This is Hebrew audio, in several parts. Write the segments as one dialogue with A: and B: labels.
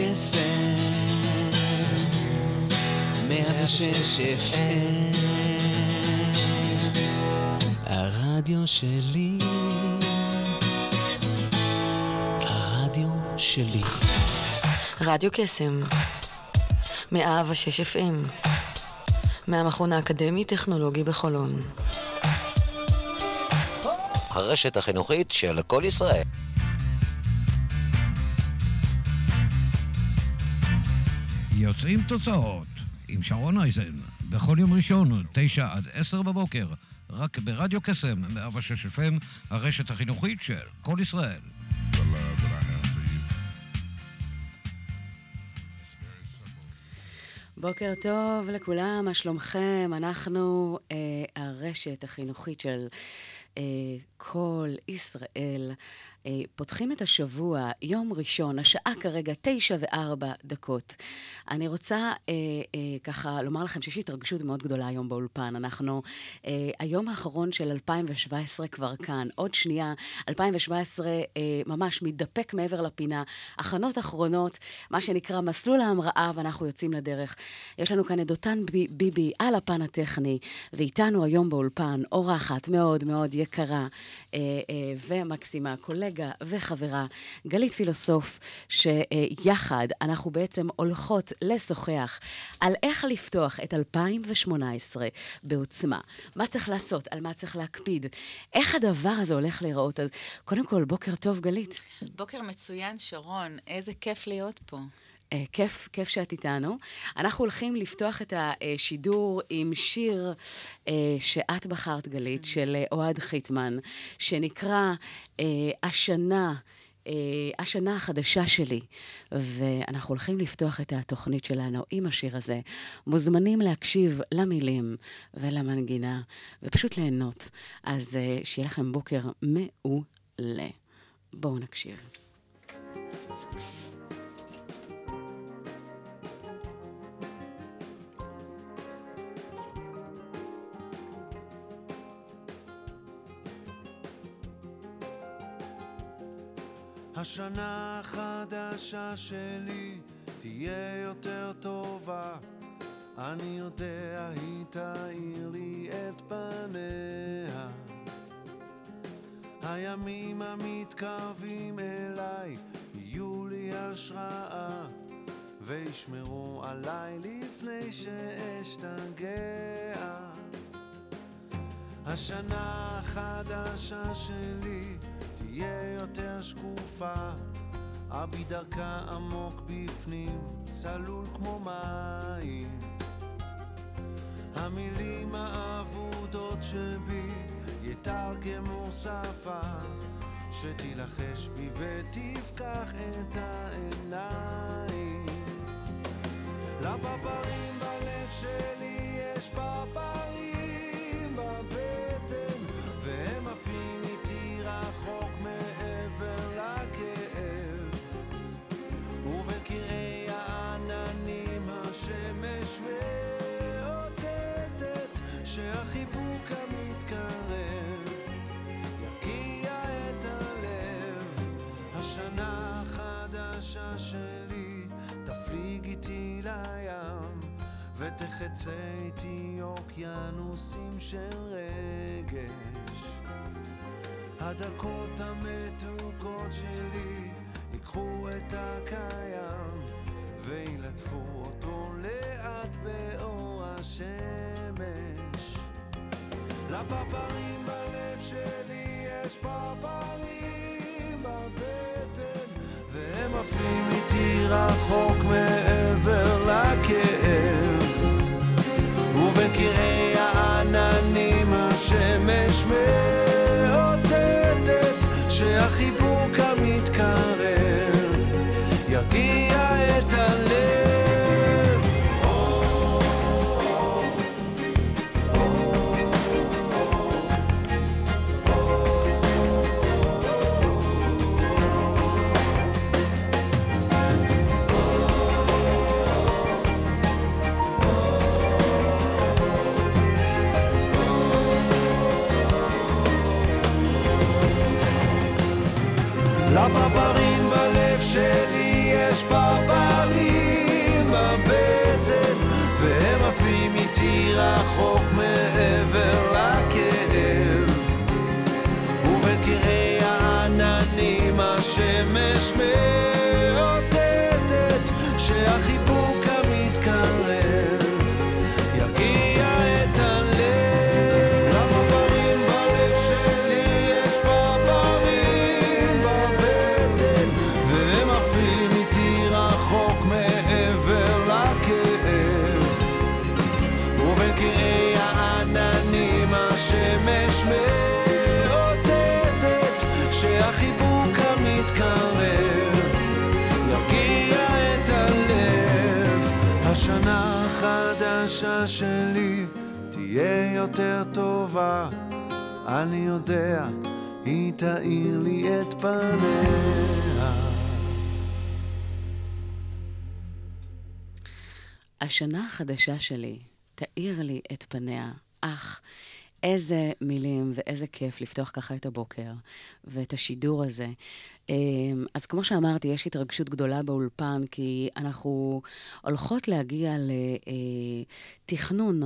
A: קסם, מאה ושש הרדיו שלי, הרדיו שלי.
B: רדיו קסם, מאה ושש FM, מהמכון האקדמי-טכנולוגי בחולון.
C: הרשת החינוכית של כל ישראל.
D: יוצאים תוצאות עם שרון אייזן, בכל יום ראשון, תשע עד עשר בבוקר, רק ברדיו קסם, 106 FM, הרשת החינוכית של כל ישראל.
E: בוקר טוב לכולם, מה שלומכם? אנחנו אה, הרשת החינוכית של אה, כל ישראל. אה, פותחים את השבוע, יום ראשון, השעה כרגע תשע וארבע דקות. אני רוצה אה, אה, ככה לומר לכם שיש התרגשות מאוד גדולה היום באולפן. אנחנו, אה, היום האחרון של 2017 כבר כאן, עוד שנייה, 2017 אה, ממש מתדפק מעבר לפינה, הכנות אחרונות, מה שנקרא מסלול ההמראה, ואנחנו יוצאים לדרך. יש לנו כאן את דותן ביבי על הפן הטכני, ואיתנו היום באולפן אורחת מאוד מאוד יקרה אה, אה, ומקסימה, קולגה. קולגה וחברה, גלית פילוסוף, שיחד אנחנו בעצם הולכות לשוחח על איך לפתוח את 2018 בעוצמה. מה צריך לעשות, על מה צריך להקפיד, איך הדבר הזה הולך להיראות. אז קודם כל, בוקר טוב, גלית.
F: בוקר מצוין, שרון, איזה כיף להיות פה.
E: Uh, כיף, כיף שאת איתנו. אנחנו הולכים לפתוח את השידור עם שיר uh, שאת בחרת, גלית, של uh, אוהד חיטמן, שנקרא השנה. השנה החדשה שלי, ואנחנו הולכים לפתוח את התוכנית שלנו עם השיר הזה. מוזמנים להקשיב למילים ולמנגינה, ופשוט ליהנות. אז שיהיה לכם בוקר מעולה. בואו נקשיב.
G: השנה החדשה שלי תהיה יותר טובה. אני יודע היא תאיר לי את פניה. הימים המתקרבים אליי יהיו לי השראה וישמרו עליי לפני שאשתגע. השנה החדשה שלי תהיה יותר שקופה, אבי דרכה עמוק בפנים, צלול כמו מים. המילים האבודות שבי יתרגמו שפה, שתילחש בי ותפקח את העיניים. לפרפרים בלב שלי יש פרפרים ותחצה איתי אוקיינוסים של רגש. הדקות המתוקות שלי ייקחו את הקיים וילטפו אותו לאט באור השמש. לפרפרים בלב שלי יש פרפרים בבטן והם עפים איתי רחוק רחוק מעבר לכאב. ובין קרעי העננים השמש מאותתת יותר טובה, אני יודע, היא תאיר לי את פניה.
E: השנה החדשה שלי תאיר לי את פניה. אך, איזה מילים ואיזה כיף לפתוח ככה את הבוקר ואת השידור הזה. אמ, אז כמו שאמרתי, יש התרגשות גדולה באולפן, כי אנחנו הולכות להגיע לתכנון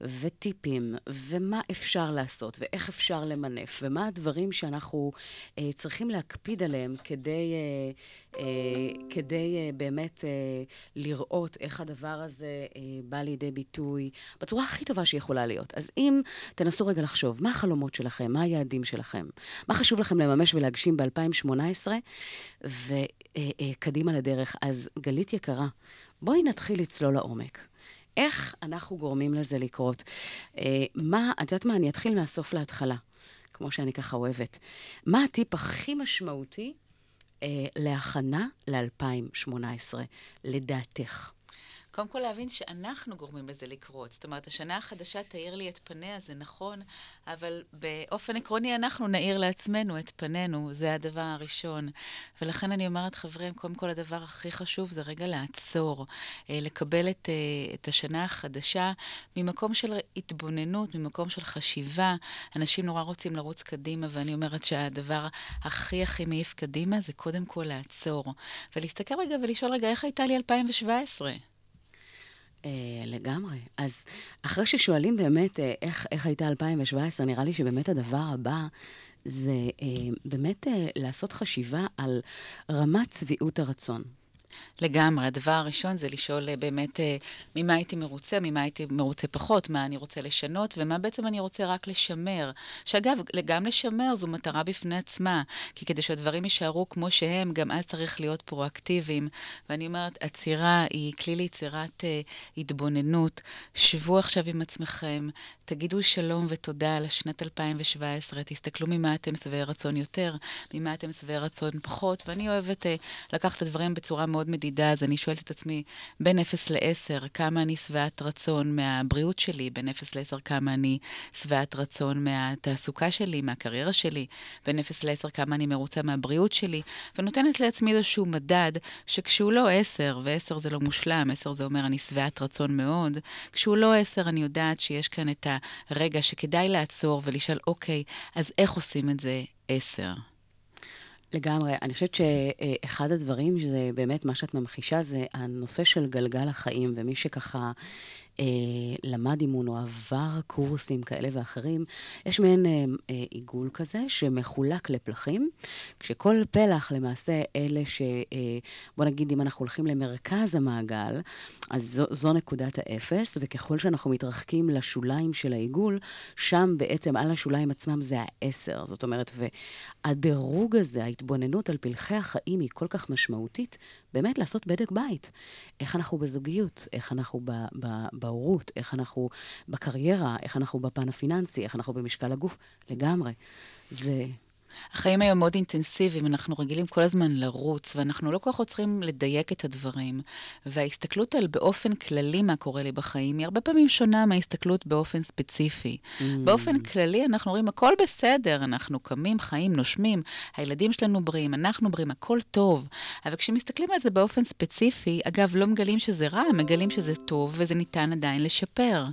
E: וטיפים, ומה אפשר לעשות, ואיך אפשר למנף, ומה הדברים שאנחנו אה, צריכים להקפיד עליהם כדי, אה, אה, כדי אה, באמת אה, לראות איך הדבר הזה אה, בא לידי ביטוי בצורה הכי טובה שיכולה להיות. אז אם תנסו רגע לחשוב, מה החלומות שלכם, מה היעדים שלכם, מה חשוב לכם לממש ולהגשים ב-2018, וקדימה לדרך. אז גלית יקרה, בואי נתחיל לצלול לעומק. איך אנחנו גורמים לזה לקרות? אה, מה, את יודעת מה, אני אתחיל מהסוף להתחלה, כמו שאני ככה אוהבת. מה הטיפ הכי משמעותי אה, להכנה ל-2018, לדעתך?
F: קודם כל להבין שאנחנו גורמים לזה לקרות. זאת אומרת, השנה החדשה תאיר לי את פניה, זה נכון, אבל באופן עקרוני אנחנו נאיר לעצמנו את פנינו, זה הדבר הראשון. ולכן אני אומרת, חברים, קודם כל הדבר הכי חשוב זה רגע לעצור, אה, לקבל את, אה, את השנה החדשה ממקום של התבוננות, ממקום של חשיבה. אנשים נורא רוצים לרוץ קדימה, ואני אומרת שהדבר הכי הכי מעיף קדימה זה קודם כל לעצור. ולהסתכל רגע ולשאול רגע, איך הייתה לי 2017?
E: Uh, לגמרי. אז אחרי ששואלים באמת uh, איך, איך הייתה 2017, נראה לי שבאמת הדבר הבא זה uh, באמת לעשות חשיבה על רמת שביעות הרצון.
F: לגמרי. הדבר הראשון זה לשאול אה, באמת אה, ממה הייתי מרוצה, ממה הייתי מרוצה פחות, מה אני רוצה לשנות, ומה בעצם אני רוצה רק לשמר. שאגב, גם לשמר זו מטרה בפני עצמה, כי כדי שהדברים יישארו כמו שהם, גם אז צריך להיות פרואקטיביים. ואני אומרת, עצירה היא כלי ליצירת אה, התבוננות. שבו עכשיו עם עצמכם, תגידו שלום ותודה על השנת 2017, תסתכלו ממה אתם שבעי רצון יותר, ממה אתם שבעי רצון פחות, ואני אוהבת אה, לקחת את הדברים בצורה מאוד מדידה, אז אני שואלת את עצמי, בין 0 ל-10, כמה אני שבעת רצון מהבריאות שלי, בין 0 ל-10, כמה אני שבעת רצון מהתעסוקה שלי, מהקריירה שלי, בין 0 ל-10, כמה אני מרוצה מהבריאות שלי, ונותנת לעצמי איזשהו מדד, שכשהוא לא 10, ו-10 זה לא מושלם, 10 זה אומר אני שבעת רצון מאוד, כשהוא לא 10, אני יודעת שיש כאן את הרגע שכדאי לעצור ולשאול, אוקיי, אז איך עושים את זה 10?
E: לגמרי. אני חושבת שאחד הדברים, שזה באמת מה שאת ממחישה, זה הנושא של גלגל החיים, ומי שככה אה, למד אימון או עבר קורסים כאלה ואחרים, יש מעין אה, אה, עיגול כזה שמחולק לפלחים, כשכל פלח למעשה אלה ש... אה, בוא נגיד, אם אנחנו הולכים למרכז המעגל, אז זו, זו נקודת האפס, וככל שאנחנו מתרחקים לשוליים של העיגול, שם בעצם על השוליים עצמם זה העשר. זאת אומרת, והדירוג הזה, ההתבוננות על פלחי החיים היא כל כך משמעותית, באמת לעשות בדק בית. איך אנחנו בזוגיות, איך אנחנו ב, ב, בהורות, איך אנחנו בקריירה, איך אנחנו בפן הפיננסי, איך אנחנו במשקל הגוף, לגמרי. זה...
F: החיים היום מאוד אינטנסיביים, אנחנו רגילים כל הזמן לרוץ, ואנחנו לא כל כך עוצרים לדייק את הדברים. וההסתכלות על באופן כללי מה קורה לי בחיים, היא הרבה פעמים שונה מההסתכלות באופן ספציפי. Mm. באופן כללי אנחנו אומרים, הכל בסדר, אנחנו קמים, חיים, נושמים, הילדים שלנו בריאים, אנחנו בריאים, הכל טוב. אבל כשמסתכלים על זה באופן ספציפי, אגב, לא מגלים שזה רע, מגלים שזה טוב, וזה ניתן עדיין לשפר.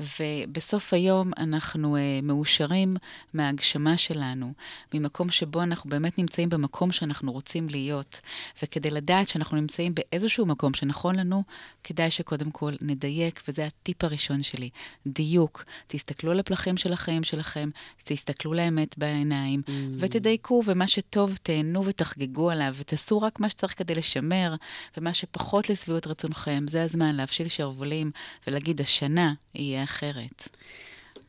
F: ובסוף היום אנחנו uh, מאושרים מההגשמה שלנו. ממקום שבו אנחנו באמת נמצאים במקום שאנחנו רוצים להיות. וכדי לדעת שאנחנו נמצאים באיזשהו מקום שנכון לנו, כדאי שקודם כל נדייק, וזה הטיפ הראשון שלי. דיוק. תסתכלו על הפלחים של החיים שלכם, תסתכלו לאמת בעיניים, mm. ותדייקו, ומה שטוב, תהנו ותחגגו עליו, ותעשו רק מה שצריך כדי לשמר, ומה שפחות לשביעות רצונכם, זה הזמן להבשיל שרוולים ולהגיד, השנה יהיה אחרת.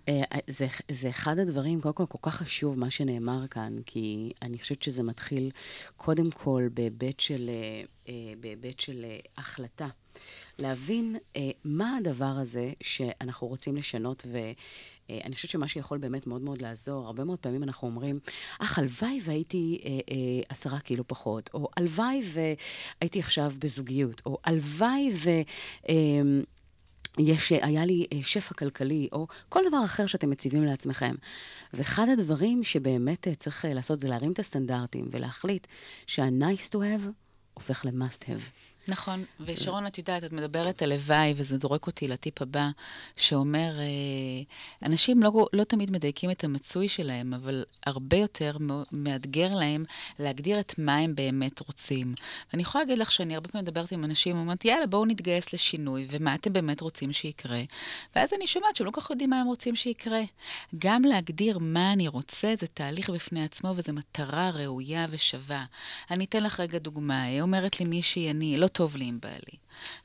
E: אה, זה, זה אחד הדברים, קודם כל, כל כך חשוב מה שנאמר כאן, כי אני חושבת שזה מתחיל קודם כל בהיבט של, אה, אה, בהיבט של החלטה. להבין מה הדבר הזה שאנחנו רוצים לשנות, ואני חושבת שמה שיכול באמת מאוד מאוד לעזור, הרבה מאוד פעמים אנחנו אומרים, אך, הלוואי והייתי אה, אה, עשרה קילו פחות, או הלוואי והייתי עכשיו בזוגיות, או הלוואי ו... יש, היה לי אה, שפע כלכלי, או כל דבר אחר שאתם מציבים לעצמכם. ואחד הדברים שבאמת אה, צריך אה, לעשות זה להרים את הסטנדרטים ולהחליט שה-nice to have הופך ל-must have.
F: נכון, ושרון, את יודעת, את מדברת על לוואי, וזה זורק אותי לטיפ הבא, שאומר, אה, אנשים לא, לא תמיד מדייקים את המצוי שלהם, אבל הרבה יותר מאתגר להם להגדיר את מה הם באמת רוצים. ואני יכולה להגיד לך שאני הרבה פעמים מדברת עם אנשים, אומרת, יאללה, בואו נתגייס לשינוי, ומה אתם באמת רוצים שיקרה. ואז אני שומעת שהם לא כל כך יודעים מה הם רוצים שיקרה. גם להגדיר מה אני רוצה, זה תהליך בפני עצמו, וזו מטרה ראויה ושווה. אני אתן לך רגע דוגמה. אומרת לי מישהי, אני, לא טוב לי עם בעלי.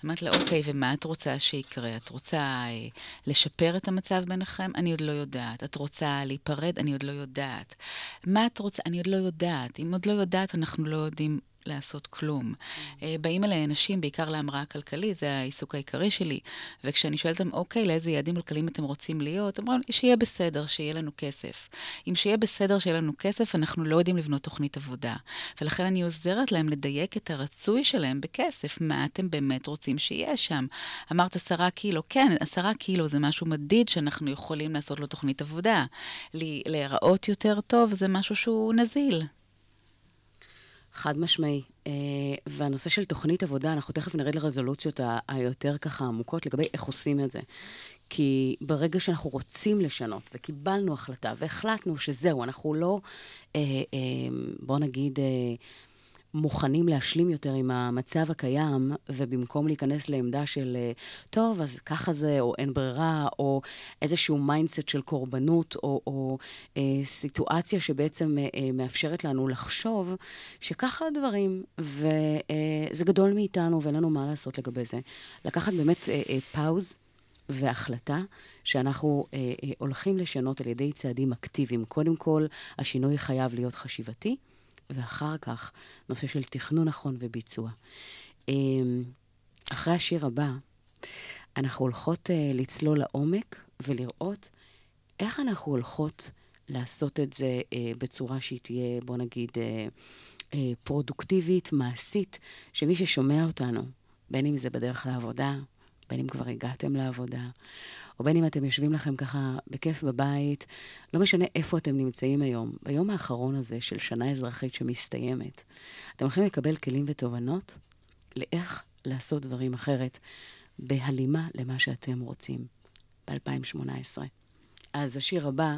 F: אמרתי לה, אוקיי, ומה את רוצה שיקרה? את רוצה אה, לשפר את המצב ביניכם? אני עוד לא יודעת. את רוצה להיפרד? אני עוד לא יודעת. מה את רוצה? אני עוד לא יודעת. אם עוד לא יודעת, אנחנו לא יודעים לעשות כלום. Mm. באים אליי אנשים, בעיקר להמראה הכלכלית, זה העיסוק העיקרי שלי, וכשאני שואלת אותם, אוקיי, לאיזה יעדים כלכליים אתם רוצים להיות? אומרים, שיהיה בסדר, שיהיה לנו כסף. אם שיהיה בסדר, שיהיה לנו כסף, אנחנו לא יודעים לבנות תוכנית עבודה. ולכן אני עוזרת להם לדייק את הרצוי שלהם בכסף, מה אתם באמת רוצים שיהיה שם. אמרת עשרה קילו, כן, עשרה קילו זה משהו מדיד שאנחנו יכולים לעשות לו תוכנית עבודה. להיראות יותר טוב זה משהו שהוא נזיל.
E: חד משמעי. Uh, והנושא של תוכנית עבודה, אנחנו תכף נרד לרזולוציות היותר ככה עמוקות לגבי איך עושים את זה. כי ברגע שאנחנו רוצים לשנות, וקיבלנו החלטה, והחלטנו שזהו, אנחנו לא, uh, uh, בוא נגיד, uh, מוכנים להשלים יותר עם המצב הקיים, ובמקום להיכנס לעמדה של, אה, טוב, אז ככה זה, או אין ברירה, או איזשהו mindset של קורבנות, או, או אה, סיטואציה שבעצם אה, אה, מאפשרת לנו לחשוב שככה הדברים, וזה אה, גדול מאיתנו ואין לנו מה לעשות לגבי זה. לקחת באמת אה, אה, pause. והחלטה שאנחנו אה, אה, הולכים לשנות על ידי צעדים אקטיביים. קודם כל, השינוי חייב להיות חשיבתי, ואחר כך נושא של תכנון נכון וביצוע. אמ, אחרי השיר הבא, אנחנו הולכות אה, לצלול לעומק ולראות איך אנחנו הולכות לעשות את זה אה, בצורה שהיא תהיה, בוא נגיד, אה, פרודוקטיבית, מעשית, שמי ששומע אותנו, בין אם זה בדרך לעבודה, בין אם כבר הגעתם לעבודה, או בין אם אתם יושבים לכם ככה בכיף בבית, לא משנה איפה אתם נמצאים היום, ביום האחרון הזה של שנה אזרחית שמסתיימת, אתם הולכים לקבל כלים ותובנות לאיך לעשות דברים אחרת, בהלימה למה שאתם רוצים ב-2018. אז השיר הבא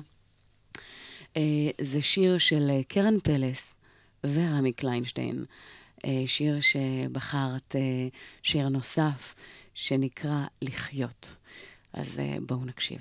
E: אה, זה שיר של אה, קרן פלס ורמי קליינשטיין. אה, שיר שבחרת, אה, שיר נוסף, שנקרא לחיות. אז אה, בואו נקשיב.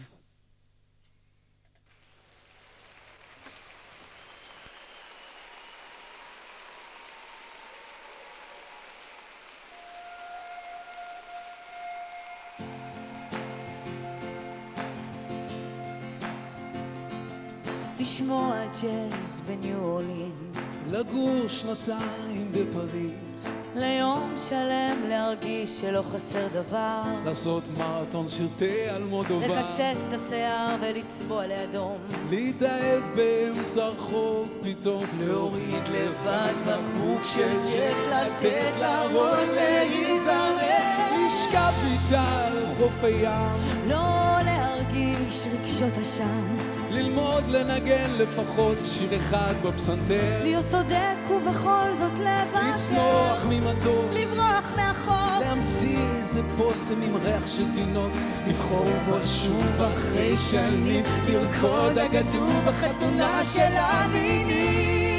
H: לשמוע ג'אז בניו אורלינס
G: לגור שנתיים בפריז.
H: ליום שלם להרגיש שלא חסר דבר.
G: לעשות מרתון סרטי אלמודובר
H: לקצץ את השיער ולצבוע לאדום.
G: להתאהב באמצע רחוב פתאום.
H: להוריד לבד בקבוק של ג'ק. לתת לראש להיזרק.
G: לשכב איתה על חוף הים.
H: לא להרגיש רגשות אשם
I: ללמוד לנגן לפחות שיר אחד בפסנתר.
H: להיות צודק ובכל זאת לוותר.
I: לצנוח ממטוס.
H: לברוח מהחוק.
I: להמציא איזה בושם עם ריח של תינוק. לבחור בו שוב אחרי שנים. לרקוד אגדו בחתונה של המינים.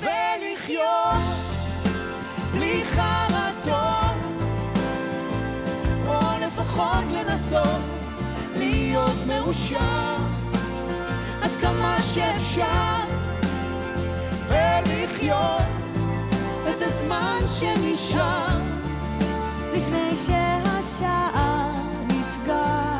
I: ולחיות בלי חרטות. או לפחות לנסות להיות מאושר. כמה שאפשר. ולחיות את הזמן שנשאר.
H: לפני נסגר.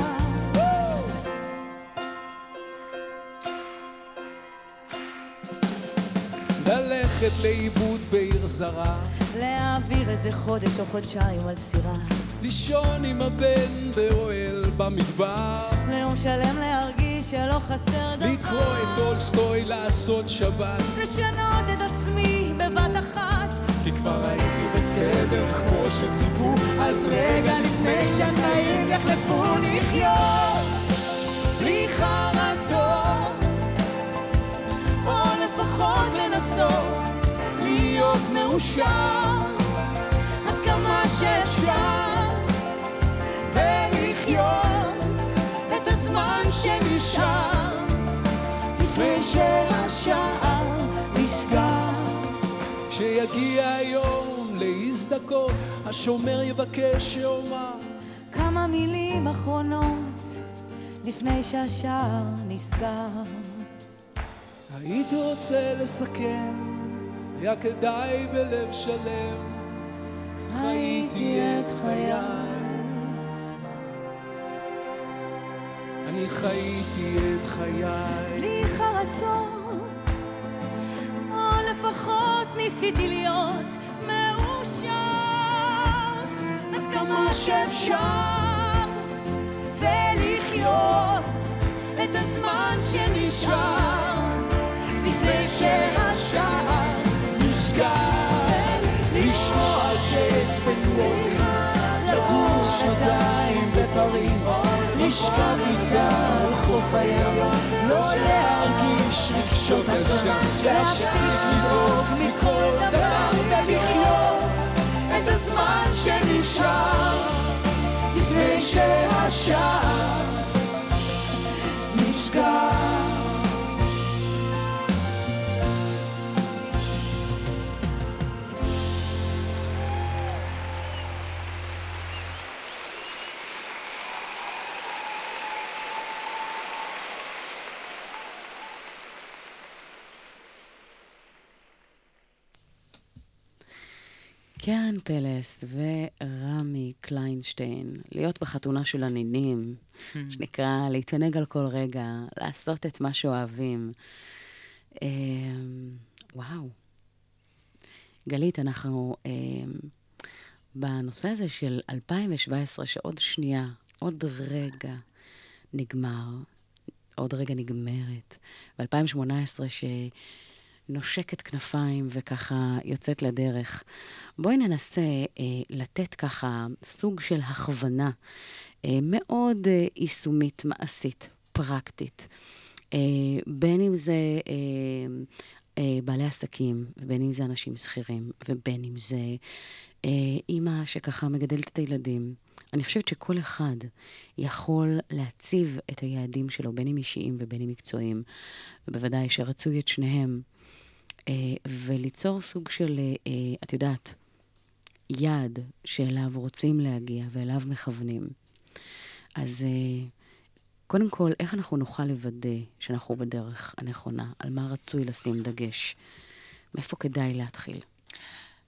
I: ללכת לאיבוד בעיר זרה.
H: להעביר איזה חודש או חודשיים על סירה.
I: לישון עם הבן באוהל במדבר.
H: ליום שלם להרגיש שלא חסר דבר.
I: לקרוא את טולסטוי לעשות שבת.
H: לשנות את עצמי בבת אחת.
I: כי כבר הייתי בסדר כמו שציפו. אז רגע לפני שהחיים יחלפו לחיות. בלי חרטות. או לפחות לנסות להיות מאושר. עד כמה שאפשר. ולחיות שנשאר. לפני שהשער נסגר. כשיגיע היום להזדכות, השומר יבקש שאומר
H: כמה מילים אחרונות לפני שהשער נסגר.
I: הייתי רוצה לסכם, היה כדאי בלב שלם, חייתי את חיי. אני חייתי את חיי.
H: בלי חרטות, או לפחות ניסיתי להיות מאושר. עד כמה שאפשר, ולחיות את הזמן שנשאר, לפני שהשער נסגר.
I: לשמוע על לשכב איתה על חוף הים, לא להרגיש רגשות אשם, להפסיק לדאוג מכל דבר, ולחיות את הזמן שנשאר, לפני שהשער נסגר.
E: קרן פלס ורמי קליינשטיין, להיות בחתונה של הנינים, שנקרא להתענג על כל רגע, לעשות את מה שאוהבים. אה, וואו. גלית, אנחנו אה, בנושא הזה של 2017, שעוד שנייה, עוד רגע נגמר, עוד רגע נגמרת, ו-2018 שנושקת כנפיים וככה יוצאת לדרך. בואי ננסה אה, לתת ככה סוג של הכוונה אה, מאוד אה, יישומית, מעשית, פרקטית. אה, בין אם זה אה, אה, בעלי עסקים, ובין אם זה אנשים שכירים, ובין אם זה אה, אימא שככה מגדלת את הילדים. אני חושבת שכל אחד יכול להציב את היעדים שלו, בין אם אישיים ובין אם מקצועיים, ובוודאי שרצוי את שניהם, וליצור סוג של, אה, אה, את יודעת, יעד שאליו רוצים להגיע ואליו מכוונים. אז אה, קודם כל, איך אנחנו נוכל לוודא שאנחנו בדרך הנכונה? על מה רצוי לשים דגש? מאיפה כדאי להתחיל?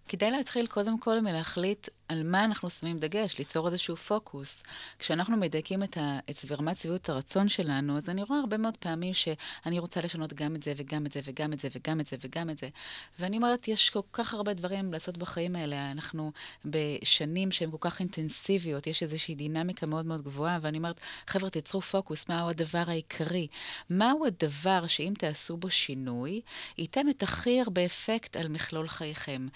F: כדאי להתחיל קודם כל מלהחליט על מה אנחנו שמים דגש, ליצור איזשהו פוקוס. כשאנחנו מדייקים את, ה, את סבירמת שביעות הרצון שלנו, אז אני רואה הרבה מאוד פעמים שאני רוצה לשנות גם את זה, וגם את זה, וגם את זה, וגם את זה, וגם את זה. ואני אומרת, יש כל כך הרבה דברים לעשות בחיים האלה. אנחנו בשנים שהן כל כך אינטנסיביות, יש איזושהי דינמיקה מאוד מאוד גבוהה, ואני אומרת, חבר'ה, תיצרו פוקוס, מהו הדבר העיקרי? מהו הדבר שאם תעשו בו שינוי, ייתן את הכי הרבה אפקט על מכלול חייכם?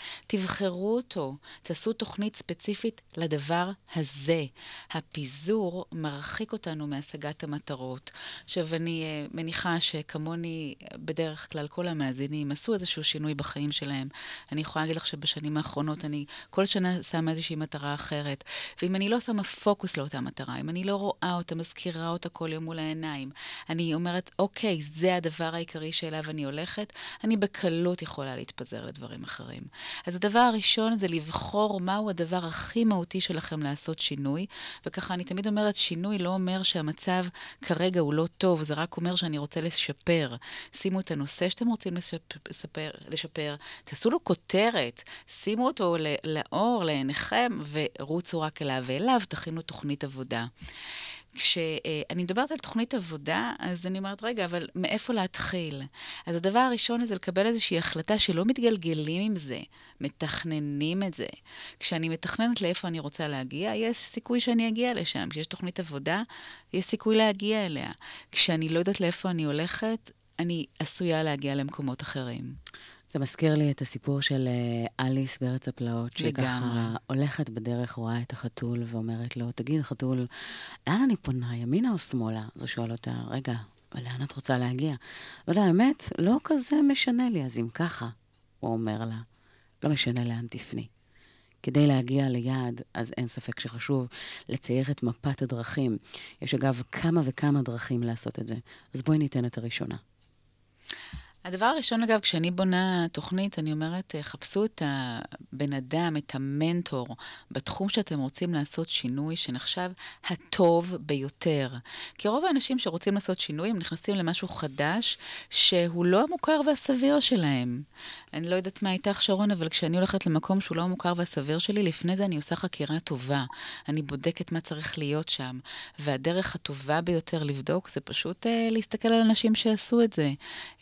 F: תבחרו אותו, תעשו תוכנית ספציפית לדבר הזה. הפיזור מרחיק אותנו מהשגת המטרות. עכשיו, אני uh, מניחה שכמוני, בדרך כלל כל המאזינים עשו איזשהו שינוי בחיים שלהם. אני יכולה להגיד לך שבשנים האחרונות אני כל שנה שמה איזושהי מטרה אחרת. ואם אני לא שמה פוקוס לאותה מטרה, אם אני לא רואה אותה, מזכירה אותה כל יום מול העיניים, אני אומרת, אוקיי, זה הדבר העיקרי שאליו אני הולכת, אני בקלות יכולה להתפזר לדברים אחרים. אז הדבר הראשון זה לבחור מהו הדבר הכי מהותי שלכם לעשות שינוי, וככה אני תמיד אומרת, שינוי לא אומר שהמצב כרגע הוא לא טוב, זה רק אומר שאני רוצה לשפר. שימו את הנושא שאתם רוצים לשפר, לשפר תעשו לו כותרת, שימו אותו לאור, לעיניכם, ורוצו רק אליו ואליו, תכינו תוכנית עבודה. כשאני מדברת על תוכנית עבודה, אז אני אומרת, רגע, אבל מאיפה להתחיל? אז הדבר הראשון זה לקבל איזושהי החלטה שלא מתגלגלים עם זה, מתכננים את זה. כשאני מתכננת לאיפה אני רוצה להגיע, יש סיכוי שאני אגיע לשם. כשיש תוכנית עבודה, יש סיכוי להגיע אליה. כשאני לא יודעת לאיפה אני הולכת, אני עשויה להגיע למקומות אחרים.
E: זה מזכיר לי את הסיפור של אה, אליס בארץ הפלאות, שככה הולכת בדרך, רואה את החתול ואומרת לו, תגיד, חתול, לאן אני פונה, ימינה או שמאלה? אז הוא שואל אותה, רגע, לאן את רוצה להגיע? אבל האמת, לא כזה משנה לי, אז אם ככה, הוא אומר לה, לא משנה לאן תפני. כדי להגיע ליעד, אז אין ספק שחשוב לצייר את מפת הדרכים. יש אגב כמה וכמה דרכים לעשות את זה, אז בואי ניתן את הראשונה.
F: הדבר הראשון, אגב, כשאני בונה תוכנית, אני אומרת, אה, חפשו את הבן אדם, את המנטור, בתחום שאתם רוצים לעשות שינוי, שנחשב הטוב ביותר. כי רוב האנשים שרוצים לעשות שינוי, הם נכנסים למשהו חדש, שהוא לא המוכר והסביר שלהם. אני לא יודעת מה איתך, שרון, אבל כשאני הולכת למקום שהוא לא המוכר והסביר שלי, לפני זה אני עושה חקירה טובה. אני בודקת מה צריך להיות שם. והדרך הטובה ביותר לבדוק זה פשוט אה, להסתכל על אנשים שעשו את זה.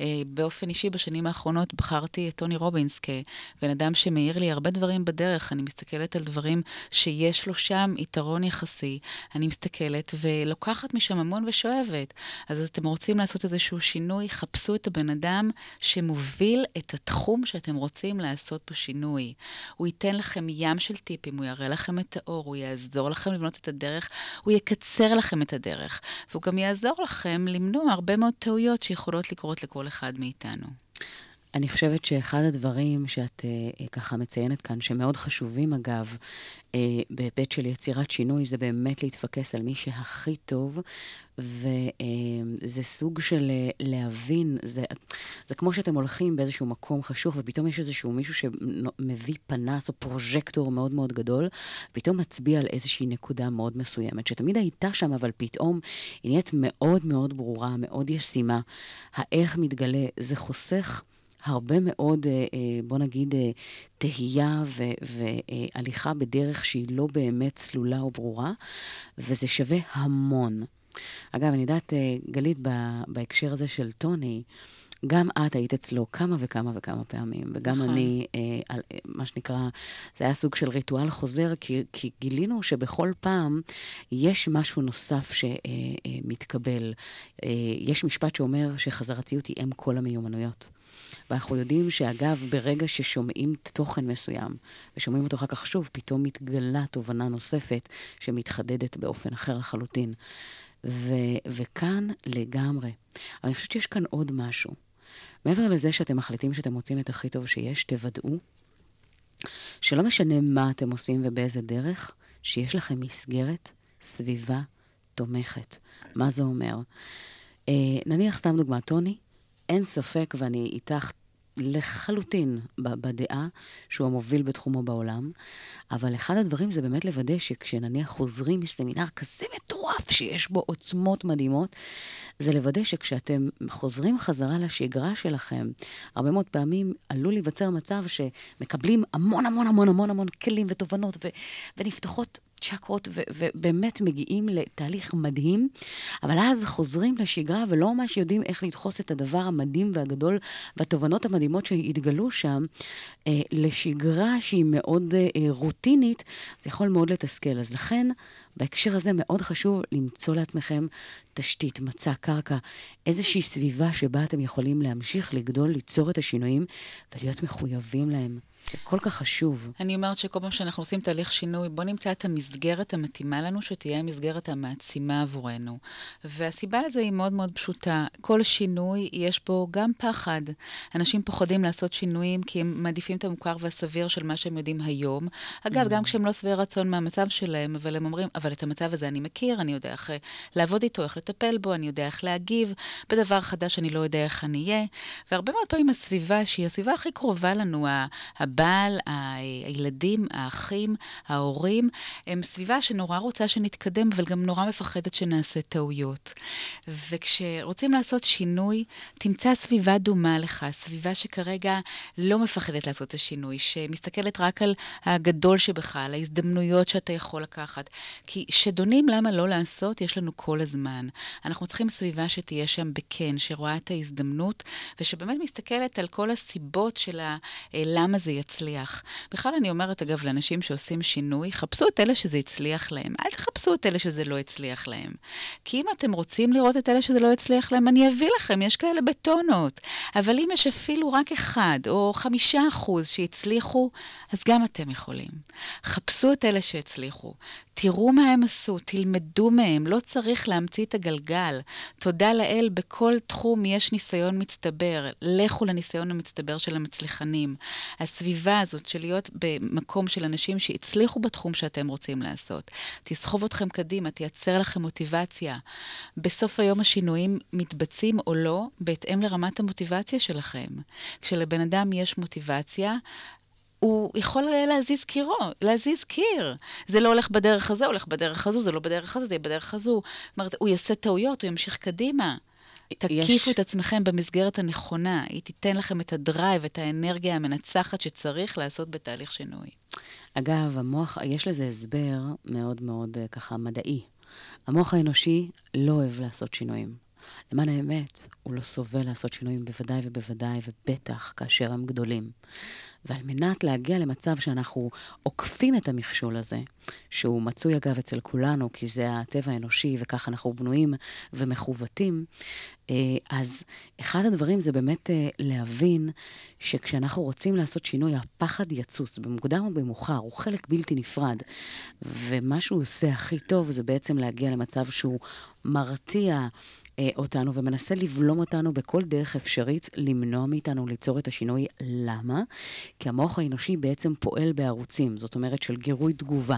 F: אה, באופן אישי, בשנים האחרונות בחרתי את טוני רובינס כבן אדם שמאיר לי הרבה דברים בדרך. אני מסתכלת על דברים שיש לו שם יתרון יחסי. אני מסתכלת ולוקחת משם המון ושואבת. אז אתם רוצים לעשות איזשהו שינוי, חפשו את הבן אדם שמוביל את התחום שאתם רוצים לעשות בו שינוי. הוא ייתן לכם ים של טיפים, הוא יראה לכם את האור, הוא יעזור לכם לבנות את הדרך, הוא יקצר לכם את הדרך, והוא גם יעזור לכם למנוע הרבה מאוד טעויות שיכולות לקרות לכל אחד מאיתנו. איתנו.
E: אני חושבת שאחד הדברים שאת אה, ככה מציינת כאן, שמאוד חשובים אגב, אה, בהיבט של יצירת שינוי, זה באמת להתפקס על מי שהכי טוב, וזה אה, סוג של אה, להבין, זה, זה כמו שאתם הולכים באיזשהו מקום חשוך, ופתאום יש איזשהו מישהו שמביא פנס או פרוז'קטור מאוד מאוד גדול, פתאום מצביע על איזושהי נקודה מאוד מסוימת, שתמיד הייתה שם, אבל פתאום היא נהיית מאוד מאוד ברורה, מאוד ישימה. האיך מתגלה, זה חוסך. הרבה מאוד, אה, אה, בוא נגיד, אה, תהייה והליכה בדרך שהיא לא באמת צלולה או ברורה, וזה שווה המון. אגב, אני יודעת, גלית, בהקשר הזה של טוני, גם את היית אצלו כמה וכמה וכמה פעמים, וגם נכון. אני, אה, על, מה שנקרא, זה היה סוג של ריטואל חוזר, כי, כי גילינו שבכל פעם יש משהו נוסף שמתקבל. אה, אה, יש משפט שאומר שחזרתיות היא אם כל המיומנויות. ואנחנו יודעים שאגב, ברגע ששומעים תוכן מסוים, ושומעים אותו אחר כך שוב, פתאום מתגלה תובנה נוספת שמתחדדת באופן אחר לחלוטין. ו- וכאן לגמרי. אבל אני חושבת שיש כאן עוד משהו. מעבר לזה שאתם מחליטים שאתם מוצאים את הכי טוב שיש, תוודאו שלא משנה מה אתם עושים ובאיזה דרך, שיש לכם מסגרת, סביבה תומכת. מה זה אומר? אה, נניח, סתם דוגמא, טוני, אין ספק, ואני איתך לחלוטין בדעה שהוא המוביל בתחומו בעולם, אבל אחד הדברים זה באמת לוודא שכשנניח חוזרים מסמינר כזה מטורף שיש בו עוצמות מדהימות, זה לוודא שכשאתם חוזרים חזרה לשגרה שלכם, הרבה מאוד פעמים עלול להיווצר מצב שמקבלים המון המון המון המון המון כלים ותובנות ו- ונפתחות צ'קרות, ו- ובאמת מגיעים לתהליך מדהים, אבל אז חוזרים לשגרה ולא ממש יודעים איך לדחוס את הדבר המדהים והגדול והתובנות המדהימות שהתגלו שם אה, לשגרה שהיא מאוד אה, רוטינית, זה יכול מאוד לתסכל. אז לכן, בהקשר הזה מאוד חשוב למצוא לעצמכם תשתית, מצע, קרקע, איזושהי סביבה שבה אתם יכולים להמשיך לגדול, ליצור את השינויים ולהיות מחויבים להם. זה כל כך חשוב.
F: אני אומרת שכל פעם שאנחנו עושים תהליך שינוי, בואו נמצא את המסגרת המתאימה לנו, שתהיה המסגרת המעצימה עבורנו. והסיבה לזה היא מאוד מאוד פשוטה. כל שינוי, יש בו גם פחד. אנשים פוחדים לעשות שינויים כי הם מעדיפים את המוכר והסביר של מה שהם יודעים היום. אגב, גם כשהם לא שבעי רצון מהמצב שלהם, אבל הם אומרים, אבל את המצב הזה אני מכיר, אני יודע איך אה, לעבוד איתו, איך לטפל בו, אני יודע איך להגיב. בדבר חדש אני לא יודע איך אני אהיה. והרבה מאוד פעמים הסביבה, שהיא הסביבה הכי קרובה לנו, הבעל, הילדים, האחים, ההורים, הם סביבה שנורא רוצה שנתקדם, אבל גם נורא מפחדת שנעשה טעויות. וכשרוצים לעשות שינוי, תמצא סביבה דומה לך, סביבה שכרגע לא מפחדת לעשות את השינוי, שמסתכלת רק על הגדול שבך, על ההזדמנויות שאתה יכול לקחת. כי שדונים למה לא לעשות, יש לנו כל הזמן. אנחנו צריכים סביבה שתהיה שם בכן, שרואה את ההזדמנות, ושבאמת מסתכלת על כל הסיבות של ה, אה, למה זה יצליח. בכלל, אני אומרת, אגב, לאנשים שעושים שינוי, חפשו את אלה שזה הצליח להם. אל תחפשו את אלה שזה לא הצליח להם. כי אם אתם רוצים לראות את אלה שזה לא הצליח להם, אני אביא לכם, יש כאלה בטונות. אבל אם יש אפילו רק אחד או חמישה אחוז שהצליחו, אז גם אתם יכולים. חפשו את אלה שהצליחו. תראו מה הם עשו, תלמדו מהם, לא צריך להמציא את הגלגל. תודה לאל, בכל תחום יש ניסיון מצטבר. לכו לניסיון המצטבר של המצליחנים. הסביבה הזאת של להיות במקום של אנשים שהצליחו בתחום שאתם רוצים לעשות, תסחוב אתכם קדימה, תייצר לכם מוטיבציה. בסוף היום השינויים מתבצעים או לא, בהתאם לרמת המוטיבציה שלכם. כשלבן אדם יש מוטיבציה, הוא יכול להזיז קירו, להזיז קיר. זה לא הולך בדרך הזה, הולך בדרך הזו, זה לא בדרך הזו, זה יהיה בדרך הזו. זאת אומרת, הוא יעשה טעויות, הוא ימשיך קדימה. תקיפו יש... את עצמכם במסגרת הנכונה, היא תיתן לכם את הדרייב, את האנרגיה המנצחת שצריך לעשות בתהליך שינוי.
E: אגב, המוח, יש לזה הסבר מאוד מאוד אה, ככה מדעי. המוח האנושי לא אוהב לעשות שינויים. למען האמת, הוא לא סובל לעשות שינויים בוודאי ובוודאי, ובטח כאשר הם גדולים. ועל מנת להגיע למצב שאנחנו עוקפים את המכשול הזה, שהוא מצוי אגב אצל כולנו, כי זה הטבע האנושי וככה אנחנו בנויים ומכוותים, אה, אז אחד הדברים זה באמת אה, להבין שכשאנחנו רוצים לעשות שינוי, הפחד יצוץ, במוקדם או במאוחר, הוא חלק בלתי נפרד. ומה שהוא עושה הכי טוב זה בעצם להגיע למצב שהוא מרתיע אותנו ומנסה לבלום אותנו בכל דרך אפשרית, למנוע מאיתנו ליצור את השינוי. למה? כי המוח האנושי בעצם פועל בערוצים, זאת אומרת של גירוי תגובה.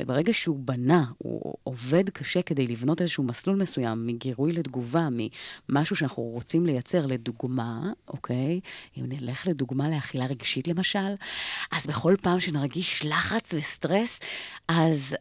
E: וברגע שהוא בנה, הוא עובד קשה כדי לבנות איזשהו מסלול מסוים מגירוי לתגובה, ממשהו שאנחנו רוצים לייצר, לדוגמה, אוקיי? אם נלך לדוגמה לאכילה רגשית למשל, אז בכל פעם שנרגיש לחץ וסטרס, אז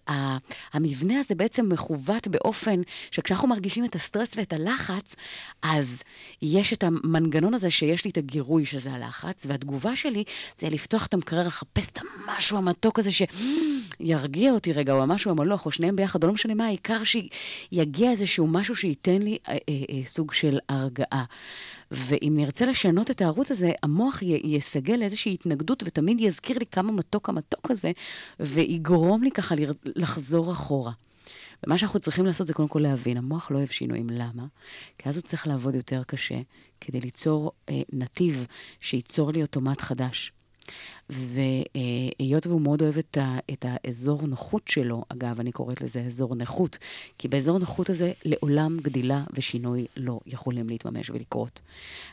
E: המבנה הזה בעצם מכוות באופן שכשאנחנו מרגישים את הסטרס ואת הלחץ, אז יש את המנגנון הזה שיש לי את הגירוי שזה הלחץ, והתגובה שלי זה לפתוח את המקרר, לחפש את המשהו המתוק הזה שירגיע אותי רגע, או המשהו המלוך, או שניהם ביחד, או לא משנה מה, העיקר שיגיע איזשהו משהו שייתן לי אה, אה, אה, סוג של הרגעה. ואם נרצה לשנות את הערוץ הזה, המוח י- יסגל לאיזושהי התנגדות, ותמיד יזכיר לי כמה מתוק המתוק הזה, ויגרום לי ככה לחזור אחורה. ומה שאנחנו צריכים לעשות זה קודם כל להבין, המוח לא אוהב שינויים. למה? כי אז הוא צריך לעבוד יותר קשה כדי ליצור אה, נתיב שייצור לי אוטומט חדש. והיות והוא מאוד אוהב את, ה, את האזור נוחות שלו, אגב, אני קוראת לזה אזור נכות, כי באזור נוחות הזה לעולם גדילה ושינוי לא יכולים להתממש ולקרות.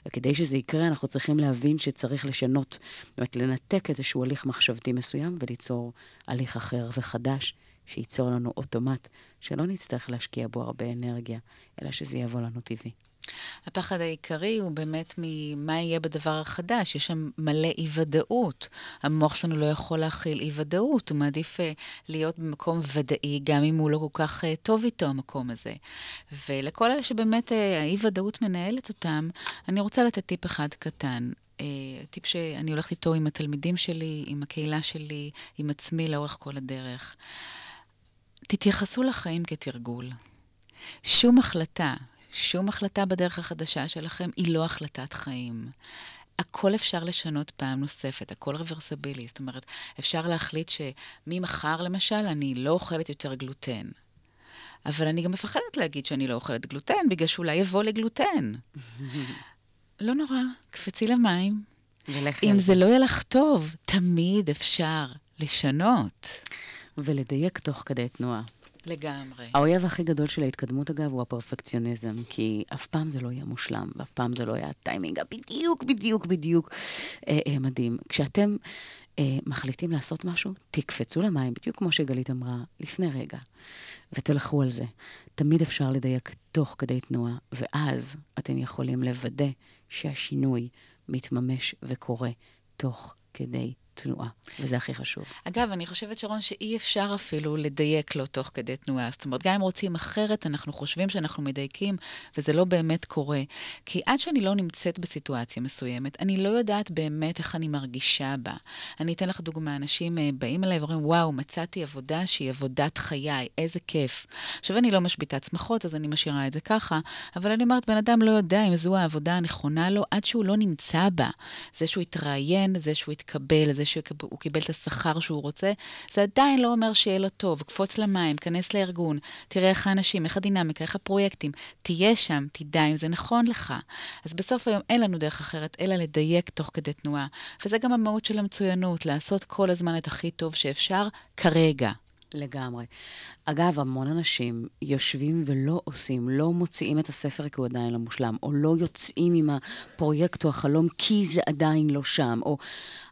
E: וכדי שזה יקרה, אנחנו צריכים להבין שצריך לשנות, זאת אומרת, לנתק איזשהו הליך מחשבתי מסוים וליצור הליך אחר וחדש, שייצור לנו אוטומט, שלא נצטרך להשקיע בו הרבה אנרגיה, אלא שזה יבוא לנו טבעי.
F: הפחד העיקרי הוא באמת ממה יהיה בדבר החדש. יש שם מלא אי-ודאות. המוח שלנו לא יכול להכיל אי-ודאות, הוא מעדיף uh, להיות במקום ודאי, גם אם הוא לא כל כך uh, טוב איתו, המקום הזה. ולכל אלה שבאמת uh, האי-ודאות מנהלת אותם, אני רוצה לתת טיפ אחד קטן. טיפ שאני הולכת איתו עם התלמידים שלי, עם הקהילה שלי, עם עצמי לאורך כל הדרך. תתייחסו לחיים כתרגול. שום החלטה, שום החלטה בדרך החדשה שלכם היא לא החלטת חיים. הכל אפשר לשנות פעם נוספת, הכל רוורסבילי. זאת אומרת, אפשר להחליט שממחר, למשל, אני לא אוכלת יותר גלוטן. אבל אני גם מפחדת להגיד שאני לא אוכלת גלוטן, בגלל שאולי יבוא לגלוטן. לא נורא, קפצי למים, אם זה לא יהיה לך טוב, תמיד אפשר לשנות.
E: ולדייק תוך כדי תנועה.
F: לגמרי.
E: האויב הכי גדול של ההתקדמות, אגב, הוא הפרפקציוניזם, כי אף פעם זה לא יהיה מושלם, ואף פעם זה לא יהיה הטיימינג הבדיוק, בדיוק, בדיוק אה, אה, מדהים. כשאתם אה, מחליטים לעשות משהו, תקפצו למים, בדיוק כמו שגלית אמרה לפני רגע, ותלכו על זה. תמיד אפשר לדייק תוך כדי תנועה, ואז אתם יכולים לוודא שהשינוי מתממש וקורה תוך כדי תנועה, וזה הכי חשוב.
F: אגב, אני חושבת, שרון, שאי אפשר אפילו לדייק לו תוך כדי תנועה. זאת אומרת, גם אם רוצים אחרת, אנחנו חושבים שאנחנו מדייקים, וזה לא באמת קורה. כי עד שאני לא נמצאת בסיטואציה מסוימת, אני לא יודעת באמת איך אני מרגישה בה. אני אתן לך דוגמה, אנשים אה, באים אליי ואומרים, וואו, מצאתי עבודה שהיא עבודת חיי, איזה כיף. עכשיו, אני לא משביתת שמחות, אז אני משאירה את זה ככה, אבל אני אומרת, בן אדם לא יודע אם זו העבודה הנכונה לו, עד שהוא לא נמצא בה. זה שהוא התראיין, זה שהוא התקבל, זה שהוא קיבל את השכר שהוא רוצה, זה עדיין לא אומר שיהיה לו טוב. קפוץ למים, כנס לארגון, תראה איך האנשים, איך הדינמיקה, איך הפרויקטים. תהיה שם, תדע אם זה נכון לך. אז בסוף היום אין לנו דרך אחרת, אלא לדייק תוך כדי תנועה. וזה גם המהות של המצוינות, לעשות כל הזמן את הכי טוב שאפשר, כרגע.
E: לגמרי. אגב, המון אנשים יושבים ולא עושים, לא מוציאים את הספר כי הוא עדיין לא מושלם, או לא יוצאים עם הפרויקט או החלום כי זה עדיין לא שם, או...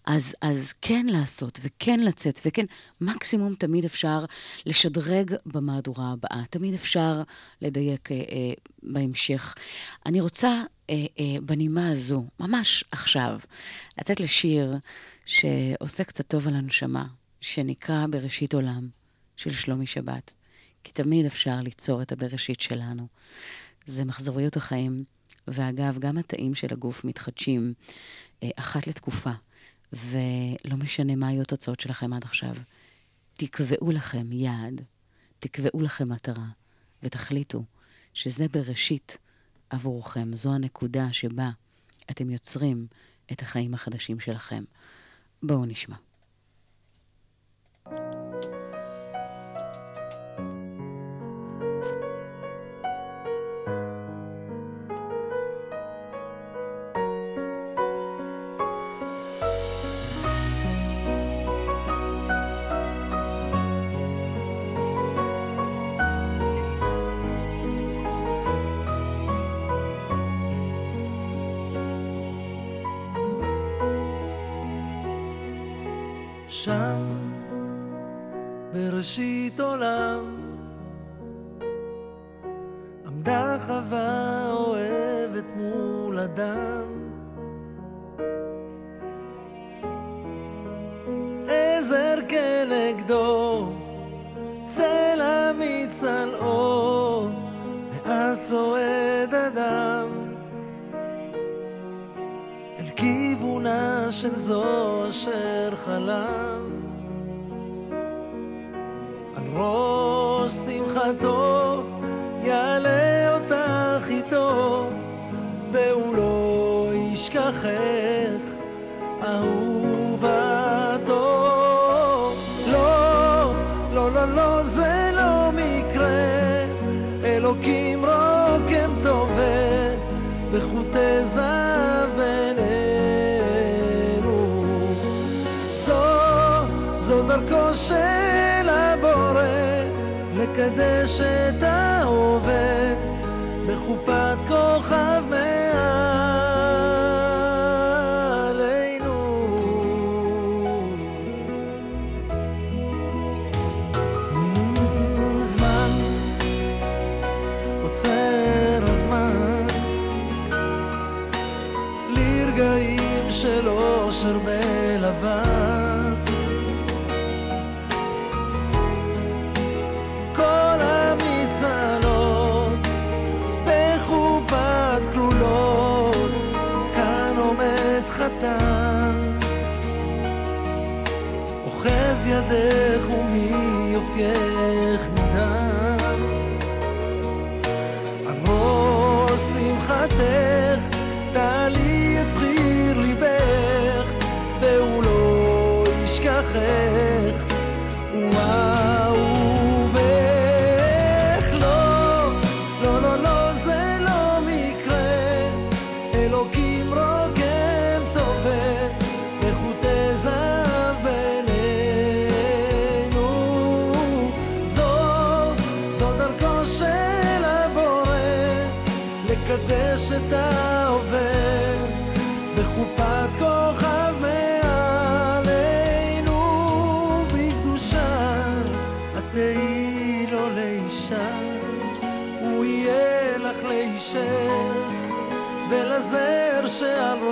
E: אז, אז כן לעשות, וכן לצאת, וכן, מקסימום תמיד אפשר לשדרג במהדורה הבאה, תמיד אפשר לדייק אה, אה, בהמשך. אני רוצה, אה, אה, בנימה הזו, ממש עכשיו, לצאת לשיר שעושה קצת טוב על הנשמה, שנקרא בראשית עולם. של שלומי שבת. כי תמיד אפשר ליצור את הבראשית שלנו. זה מחזוריות החיים, ואגב, גם התאים של הגוף מתחדשים אה, אחת לתקופה, ולא משנה מה היו התוצאות שלכם עד עכשיו. תקבעו לכם יעד, תקבעו לכם מטרה, ותחליטו שזה בראשית עבורכם. זו הנקודה שבה אתם יוצרים את החיים החדשים שלכם. בואו נשמע.
J: שם, בראשית עולם, עמדה חווה אוהבת מול אדם. עזר כנגדו, צלע מצלעו, ואז צועד אדם. אל כיוונה של זו אשר חלם. על ראש שמחתו יעלה אותך איתו והוא לא ישכחך אהובתו. לא, לא, לא, לא, זה לא מקרה. אלוקים רוקם טובה בחוטי זהב דרכו של הבורא, לקדש את ההווה, בחופת כוכב derrumi o fiel.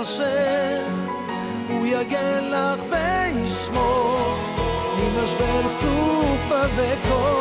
J: ראשך הוא יגן לך וישמור ממשבר סופה וקור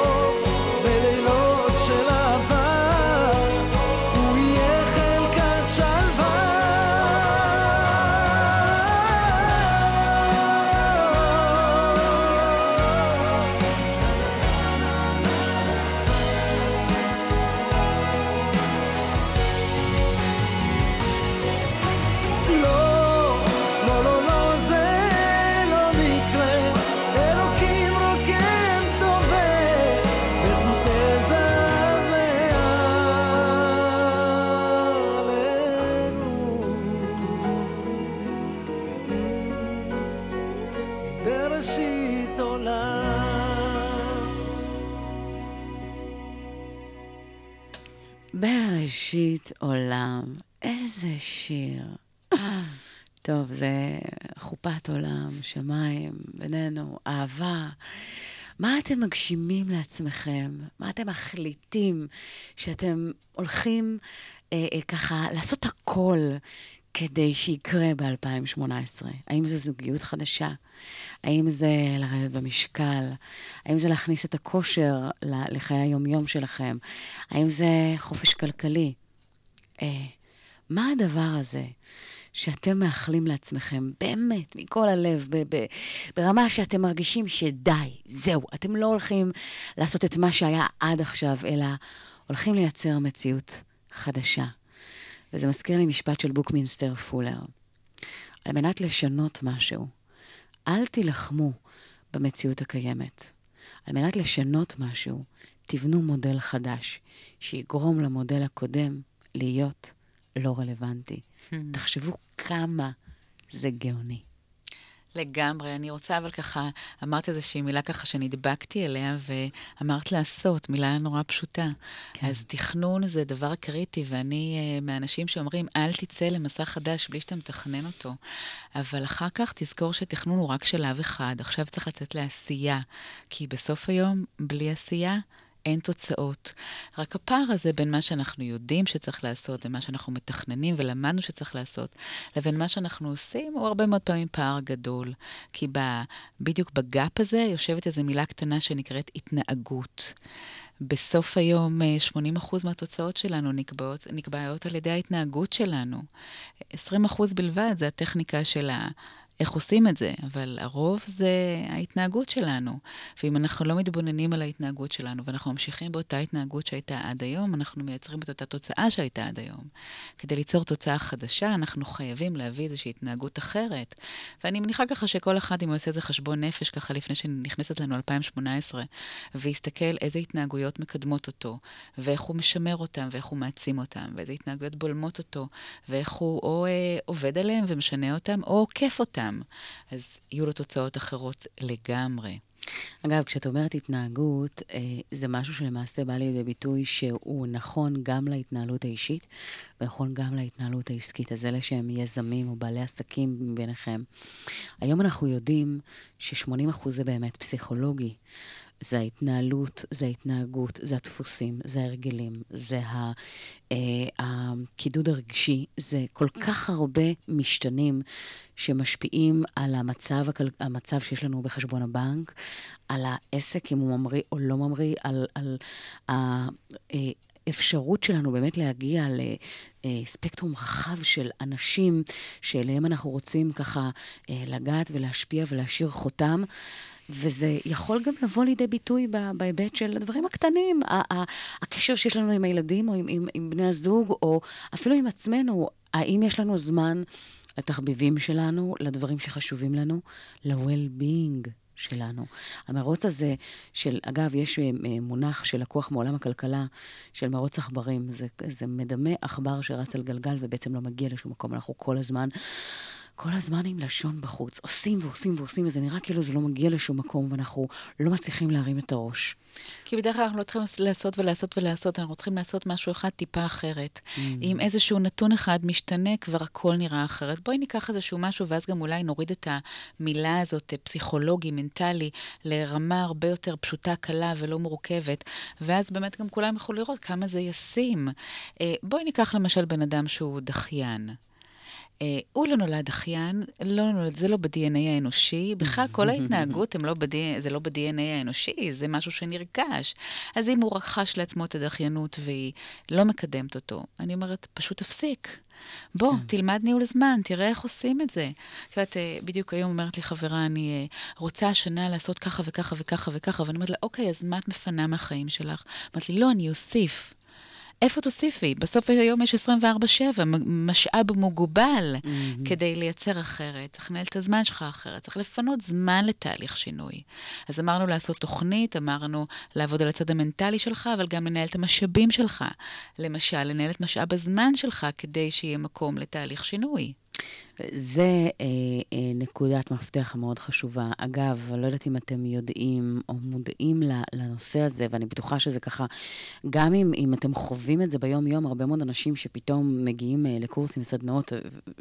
J: בראשית עולם,
E: איזה שיר. טוב, זה חופת עולם, שמיים, בינינו, אהבה. מה אתם מגשימים לעצמכם? מה אתם מחליטים שאתם הולכים אה, אה, ככה לעשות הכל כדי שיקרה ב-2018? האם זו זוגיות חדשה? האם זה לרדת במשקל? האם זה להכניס את הכושר לחיי היומיום שלכם? האם זה חופש כלכלי? אה, מה הדבר הזה שאתם מאחלים לעצמכם, באמת, מכל הלב, ב- ב- ברמה שאתם מרגישים שדי, זהו, אתם לא הולכים לעשות את מה שהיה עד עכשיו, אלא הולכים לייצר מציאות חדשה. וזה מזכיר לי משפט של בוקמינסטר פולר. על מנת לשנות משהו, אל תילחמו במציאות הקיימת. על מנת לשנות משהו, תבנו מודל חדש, שיגרום למודל הקודם להיות לא רלוונטי. תחשבו כמה זה גאוני.
F: לגמרי. אני רוצה אבל ככה, אמרת איזושהי מילה ככה שנדבקתי אליה, ואמרת לעשות, מילה נורא פשוטה. כן. אז תכנון זה דבר קריטי, ואני uh, מהאנשים שאומרים, אל תצא למסע חדש בלי שאתה מתכנן אותו. אבל אחר כך תזכור שתכנון הוא רק שלב אחד, עכשיו צריך לצאת לעשייה. כי בסוף היום, בלי עשייה, אין תוצאות. רק הפער הזה בין מה שאנחנו יודעים שצריך לעשות, ומה שאנחנו מתכננים ולמדנו שצריך לעשות, לבין מה שאנחנו עושים, הוא הרבה מאוד פעמים פער גדול. כי ב, בדיוק בגאפ הזה יושבת איזו מילה קטנה שנקראת התנהגות. בסוף היום 80% מהתוצאות שלנו נקבעות, נקבעות על ידי ההתנהגות שלנו. 20% בלבד זה הטכניקה של ה... איך עושים את זה, אבל הרוב זה ההתנהגות שלנו. ואם אנחנו לא מתבוננים על ההתנהגות שלנו, ואנחנו ממשיכים באותה התנהגות שהייתה עד היום, אנחנו מייצרים את אותה תוצאה שהייתה עד היום. כדי ליצור תוצאה חדשה, אנחנו חייבים להביא איזושהי התנהגות אחרת. ואני מניחה ככה שכל אחד, אם הוא עושה איזה חשבון נפש, ככה לפני שנכנסת לנו 2018, ויסתכל איזה התנהגויות מקדמות אותו, ואיך הוא משמר אותם, ואיך הוא מעצים אותם, ואיזה התנהגויות בולמות אותו, ואיך הוא או אה, עובד עליהם ומשנה אותם, או עוקף אותם. אז יהיו לו תוצאות אחרות לגמרי.
E: אגב, כשאת אומרת התנהגות, אה, זה משהו שלמעשה בא לידי ביטוי שהוא נכון גם להתנהלות האישית ונכון גם להתנהלות העסקית. אז אלה שהם יזמים או בעלי עסקים ביניכם. היום אנחנו יודעים ש-80% זה באמת פסיכולוגי. זה ההתנהלות, זה ההתנהגות, זה הדפוסים, זה ההרגלים, זה ה, אה, הקידוד הרגשי, זה כל כך הרבה משתנים שמשפיעים על המצב, המצב שיש לנו בחשבון הבנק, על העסק, אם הוא ממריא או לא ממריא, על, על האפשרות שלנו באמת להגיע לספקטרום רחב של אנשים שאליהם אנחנו רוצים ככה לגעת ולהשפיע ולהשאיר חותם. וזה יכול גם לבוא לידי ביטוי בהיבט של הדברים הקטנים, הקשר שיש לנו עם הילדים או עם, עם, עם בני הזוג, או אפילו עם עצמנו, האם יש לנו זמן לתחביבים שלנו, לדברים שחשובים לנו, ל-well-being שלנו. המרוץ הזה של, אגב, יש מונח שלקוח מעולם הכלכלה, של מרוץ עכברים. זה, זה מדמה עכבר שרץ על גלגל ובעצם לא מגיע לשום מקום. אנחנו כל הזמן כל הזמן עם לשון בחוץ. עושים ועושים ועושים, וזה נראה כאילו זה לא מגיע לשום מקום, ואנחנו לא מצליחים להרים את הראש.
F: כי בדרך כלל אנחנו לא צריכים לעשות ולעשות ולעשות, אנחנו צריכים לעשות משהו אחד טיפה אחרת. Mm. אם איזשהו נתון אחד משתנה, כבר הכל נראה אחרת. בואי ניקח איזשהו משהו, ואז גם אולי נוריד את המילה הזאת, פסיכולוגי, מנטלי, לרמה הרבה יותר פשוטה, קלה ולא מורכבת, ואז באמת גם כולם יוכלו לראות כמה זה ישים. אה, בואי ניקח למשל בן אדם שהוא דחיין. אה, הוא לא נולד אחיין, לא נולד, זה לא ב-DNA האנושי. בכלל, כל ההתנהגות לא ב- זה לא ב-DNA האנושי, זה משהו שנרכש. אז אם הוא רכש לעצמו את הדחיינות והיא לא מקדמת אותו, אני אומרת, פשוט תפסיק. בוא, כן. תלמד ניהול זמן, תראה איך עושים את זה. את יודעת, אה, בדיוק היום אומרת לי חברה, אני אה, רוצה השנה לעשות ככה וככה וככה וככה, ואני אומרת לה, אוקיי, אז מה את מפנה מהחיים שלך? אמרת לי, לא, אני אוסיף. איפה תוסיפי? בסוף היום יש 24-7, משאב מוגבל mm-hmm. כדי לייצר אחרת. צריך לנהל את הזמן שלך אחרת, צריך לפנות זמן לתהליך שינוי. אז אמרנו לעשות תוכנית, אמרנו לעבוד על הצד המנטלי שלך, אבל גם לנהל את המשאבים שלך. למשל, לנהל את משאב הזמן שלך כדי שיהיה מקום לתהליך שינוי.
E: זה אה, אה, נקודת מפתח מאוד חשובה. אגב, אני לא יודעת אם אתם יודעים או מודעים לנושא הזה, ואני בטוחה שזה ככה, גם אם, אם אתם חווים את זה ביום-יום, הרבה מאוד אנשים שפתאום מגיעים אה, לקורסים וסדנאות אה,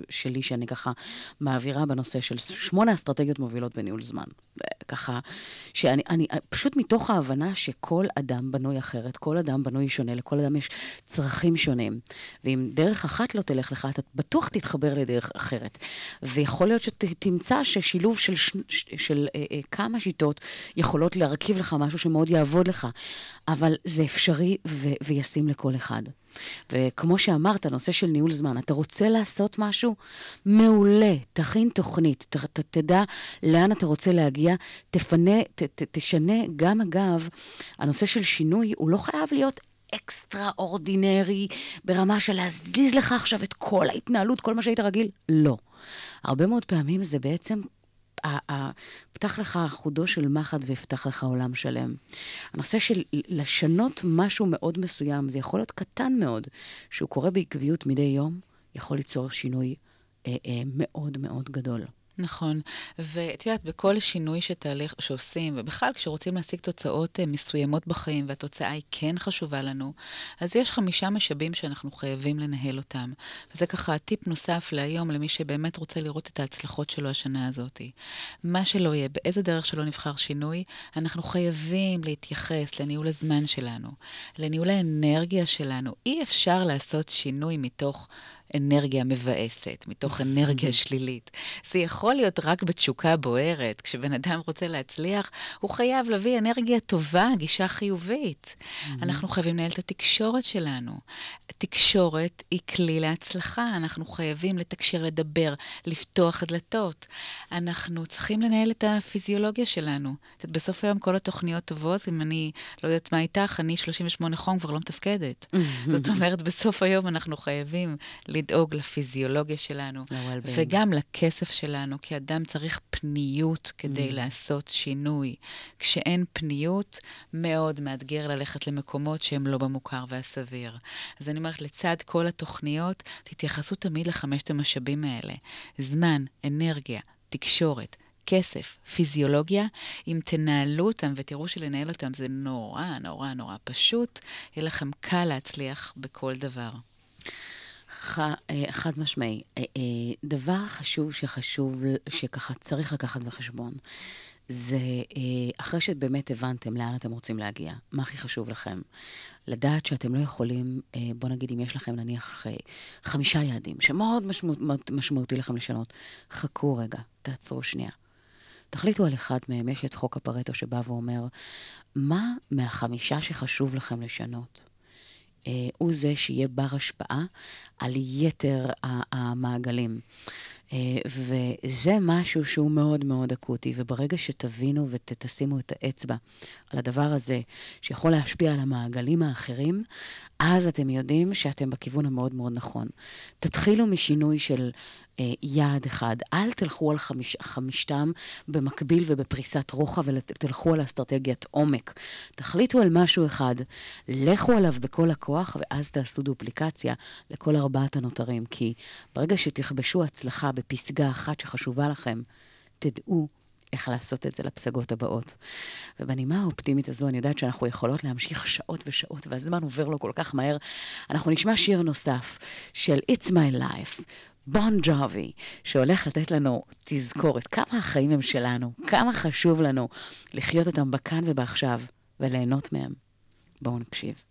E: שלי, שאני ככה מעבירה בנושא של שמונה אסטרטגיות מובילות בניהול זמן. ככה, שאני אני, פשוט מתוך ההבנה שכל אדם בנוי אחרת, כל אדם בנוי שונה, לכל אדם יש צרכים שונים. ואם דרך אחת לא תלך לך, אתה בטוח תתחבר לדרך אחרת. אחרת. ויכול להיות שתמצא ששילוב של, של, של אה, אה, כמה שיטות יכולות להרכיב לך משהו שמאוד יעבוד לך, אבל זה אפשרי ו, וישים לכל אחד. וכמו שאמרת, נושא של ניהול זמן, אתה רוצה לעשות משהו? מעולה, תכין תוכנית, ת, ת, תדע לאן אתה רוצה להגיע, תפנה, ת, ת, תשנה. גם אגב, הנושא של שינוי הוא לא חייב להיות אקסטרה אורדינרי, ברמה של להזיז לך עכשיו את כל ההתנהלות, כל מה שהיית רגיל? לא. הרבה מאוד פעמים זה בעצם פתח לך חודו של מחט ויפתח לך עולם שלם. הנושא של לשנות משהו מאוד מסוים, זה יכול להיות קטן מאוד, שהוא קורה בעקביות מדי יום, יכול ליצור שינוי אה, אה, מאוד מאוד גדול.
F: נכון, ואת יודעת, בכל שינוי שתהליך, שעושים, ובכלל כשרוצים להשיג תוצאות אה, מסוימות בחיים, והתוצאה היא כן חשובה לנו, אז יש חמישה משאבים שאנחנו חייבים לנהל אותם. וזה ככה טיפ נוסף להיום למי שבאמת רוצה לראות את ההצלחות שלו השנה הזאת. מה שלא יהיה, באיזה דרך שלא נבחר שינוי, אנחנו חייבים להתייחס לניהול הזמן שלנו, לניהול האנרגיה שלנו. אי אפשר לעשות שינוי מתוך... אנרגיה מבאסת, מתוך אנרגיה שלילית. זה יכול להיות רק בתשוקה בוערת. כשבן אדם רוצה להצליח, הוא חייב להביא אנרגיה טובה, גישה חיובית. אנחנו חייבים לנהל את התקשורת שלנו. תקשורת היא כלי להצלחה, אנחנו חייבים לתקשר, לדבר, לפתוח דלתות. אנחנו צריכים לנהל את הפיזיולוגיה שלנו. בסוף היום כל התוכניות טובות, אם אני לא יודעת מה איתך, אני 38 חום כבר לא מתפקדת. זאת אומרת, בסוף היום אנחנו חייבים לדאוג לפיזיולוגיה שלנו, וגם לכסף שלנו, כי אדם צריך פניות כדי mm. לעשות שינוי. כשאין פניות, מאוד מאתגר ללכת למקומות שהם לא במוכר והסביר. אז אני אומרת, לצד כל התוכניות, תתייחסו תמיד לחמשת המשאבים האלה. זמן, אנרגיה, תקשורת, כסף, פיזיולוגיה, אם תנהלו אותם ותראו שלנהל אותם זה נורא, נורא, נורא פשוט, יהיה לכם קל להצליח בכל דבר.
E: אה, חד משמעי. אה, אה, דבר חשוב שחשוב, שככה צריך לקחת בחשבון, זה אחרי שבאמת הבנתם לאן אתם רוצים להגיע, מה הכי חשוב לכם. לדעת שאתם לא יכולים, בוא נגיד אם יש לכם נניח חמישה יעדים, שמאוד משמעות, משמעותי לכם לשנות, חכו רגע, תעצרו שנייה. תחליטו על אחד מהם, יש את חוק הפרטו שבא ואומר, מה מהחמישה שחשוב לכם לשנות? אה, הוא זה שיהיה בר השפעה על יתר המעגלים. אה, וזה משהו שהוא מאוד מאוד אקוטי, וברגע שתבינו ותשימו את האצבע על הדבר הזה, שיכול להשפיע על המעגלים האחרים, אז אתם יודעים שאתם בכיוון המאוד מאוד נכון. תתחילו משינוי של
K: אה, יעד אחד. אל תלכו על חמיש, חמישתם במקביל ובפריסת רוחב, אלא תלכו על אסטרטגיית עומק. תחליטו על משהו אחד, לכו עליו בכל הכוח, ואז תעשו דופליקציה לכל ארבעת הנותרים. כי ברגע שתכבשו הצלחה בפסגה אחת שחשובה לכם, תדעו איך לעשות את זה לפסגות הבאות. ובנימה האופטימית הזו, אני יודעת שאנחנו יכולות להמשיך שעות ושעות, והזמן עובר לו כל כך מהר. אנחנו נשמע שיר נוסף של It's My Life בון ג'ובי, שהולך לתת לנו תזכורת כמה החיים הם שלנו, כמה חשוב לנו לחיות אותם בכאן ובעכשיו וליהנות מהם. בואו נקשיב.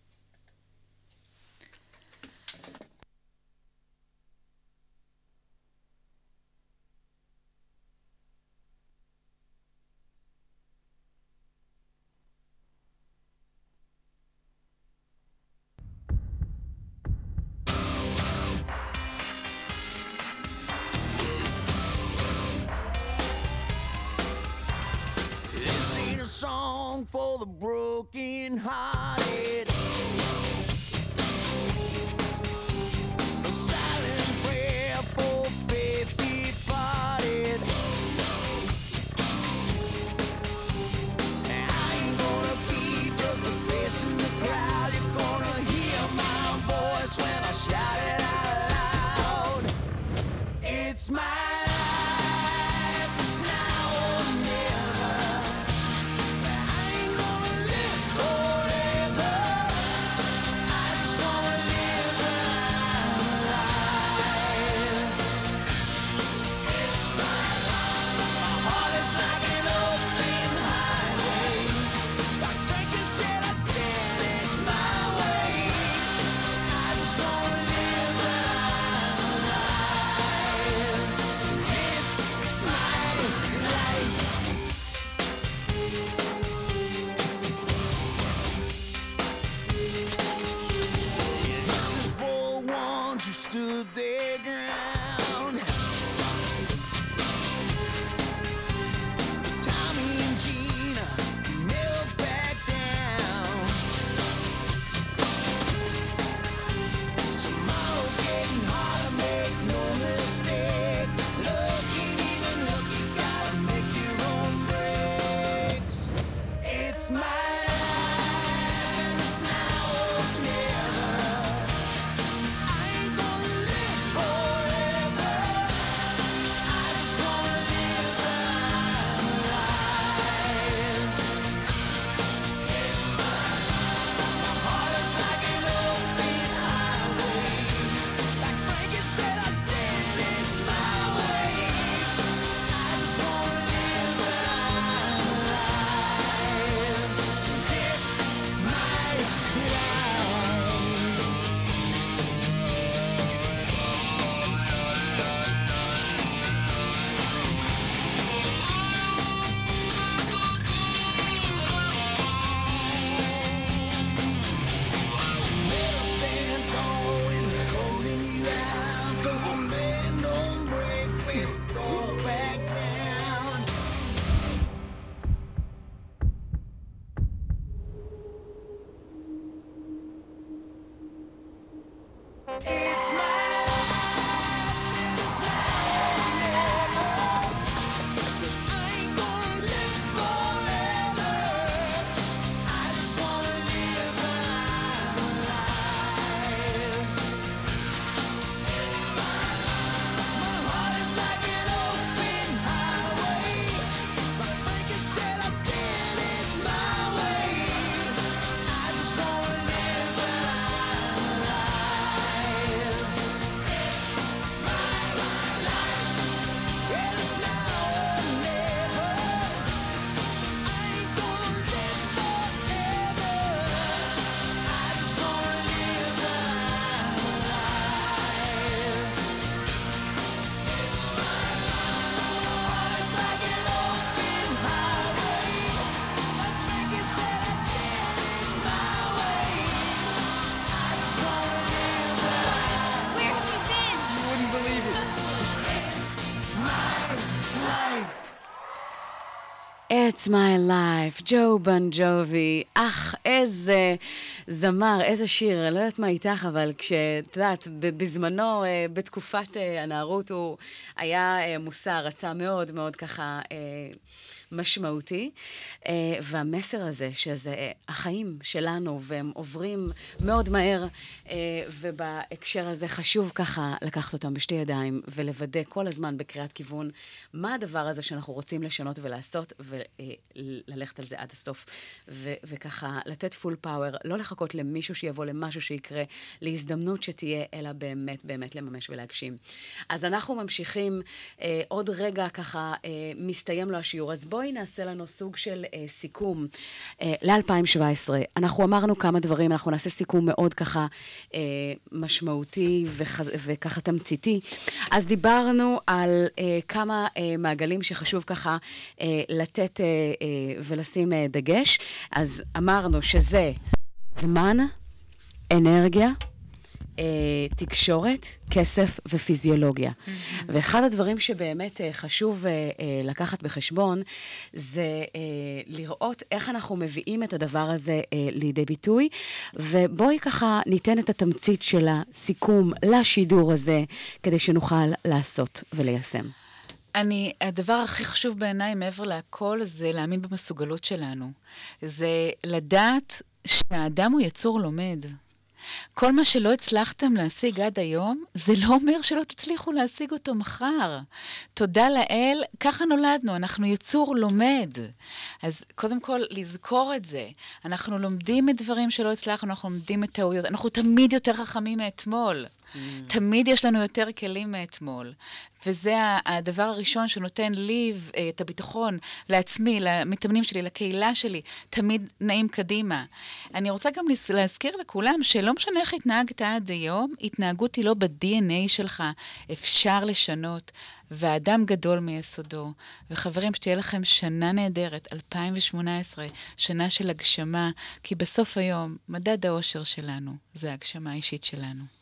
L: It's my It's my life,
E: ג'ו בן ג'ובי. אך, איזה זמר, איזה שיר. אני לא יודעת מה איתך, אבל כשאת יודעת, בזמנו, אה, בתקופת אה, הנערות, הוא היה אה, מושא הערצה מאוד מאוד ככה... משמעותי, אה, והמסר הזה, שזה אה, החיים שלנו, והם עוברים מאוד מהר, אה, ובהקשר הזה חשוב ככה לקחת אותם בשתי ידיים, ולוודא כל הזמן בקריאת כיוון, מה הדבר הזה שאנחנו רוצים לשנות ולעשות, וללכת על זה עד הסוף, ו- וככה לתת פול פאוור, לא לחכות למישהו שיבוא, למשהו שיקרה, להזדמנות שתהיה, אלא באמת באמת לממש ולהגשים. אז אנחנו ממשיכים, עוד רגע ככה מסתיים לו השיעור, אז בואי נעשה לנו סוג של אה, סיכום אה, ל-2017. אנחנו אמרנו כמה דברים, אנחנו נעשה סיכום מאוד ככה אה, משמעותי וח, וככה תמציתי. אז דיברנו על אה, כמה אה, מעגלים שחשוב ככה אה, לתת אה, אה, ולשים אה, דגש. אז אמרנו שזה זמן, אנרגיה, אה, תקשורת, כסף ופיזיולוגיה. Mm-hmm. ואחד הדברים שבאמת אה, חשוב אה, אה, לקחת בחשבון, זה אה, לראות איך אנחנו מביאים את הדבר הזה אה, לידי ביטוי, ובואי ככה ניתן את התמצית של הסיכום לשידור הזה, כדי שנוכל לעשות וליישם.
F: אני, הדבר הכי חשוב בעיניי, מעבר להכל, זה להאמין במסוגלות שלנו. זה לדעת שהאדם הוא יצור לומד. כל מה שלא הצלחתם להשיג עד היום, זה לא אומר שלא תצליחו להשיג אותו מחר. תודה לאל, ככה נולדנו, אנחנו יצור לומד. אז קודם כל, לזכור את זה. אנחנו לומדים את דברים שלא הצלחנו, אנחנו לומדים את טעויות. אנחנו תמיד יותר חכמים מאתמול. Mm. תמיד יש לנו יותר כלים מאתמול. וזה הדבר הראשון שנותן לי אה, את הביטחון לעצמי, למתאמנים שלי, לקהילה שלי, תמיד נעים קדימה. אני רוצה גם להזכיר לכולם שלא משנה איך התנהגת עד היום, התנהגות היא לא ב-DNA שלך, אפשר לשנות, והאדם גדול מיסודו. וחברים, שתהיה לכם שנה נהדרת, 2018, שנה של הגשמה, כי בסוף היום, מדד האושר שלנו זה ההגשמה האישית שלנו.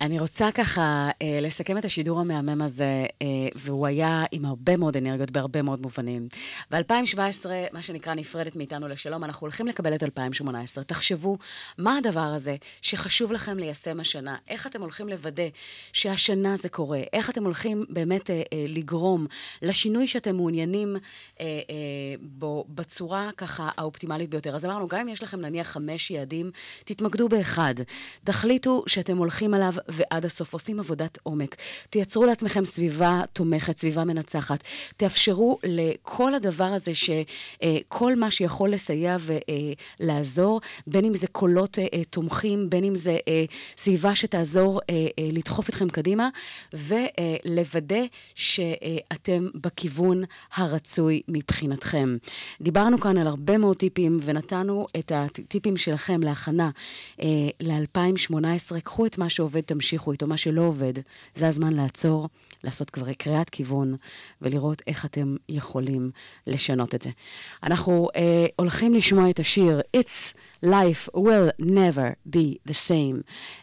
E: אני רוצה ככה אה, לסכם את השידור המהמם הזה, אה, והוא היה עם הרבה מאוד אנרגיות בהרבה מאוד מובנים. ו-2017, מה שנקרא, נפרדת מאיתנו לשלום, אנחנו הולכים לקבל את 2018. תחשבו, מה הדבר הזה שחשוב לכם ליישם השנה? איך אתם הולכים לוודא שהשנה זה קורה? איך אתם הולכים באמת אה, אה, לגרום לשינוי שאתם מעוניינים אה, אה, בו בצורה ככה האופטימלית ביותר? אז אמרנו, גם אם יש לכם נניח חמש יעדים, תתמקדו באחד. תחליטו שאתם הולכים עליו ועד הסוף, עושים עבודת עומק. תייצרו לעצמכם סביבה תומכת, סביבה מנצחת. תאפשרו לכל הדבר הזה, שכל מה שיכול לסייע ולעזור, בין אם זה קולות אה, תומכים, בין אם זה אה, סביבה שתעזור אה, לדחוף אתכם קדימה, ולוודא שאתם בכיוון הרצוי מבחינתכם. דיברנו כאן על הרבה מאוד טיפים, ונתנו את הטיפים שלכם להכנה ל-2018. קחו את מה שעובד, תמשיכו איתו. מה שלא עובד, זה הזמן לעצור, לעשות כבר קריאת כיוון, ולראות איך אתם יכולים לשנות את זה. אנחנו אה, הולכים לשמוע את השיר It's Life will never be the same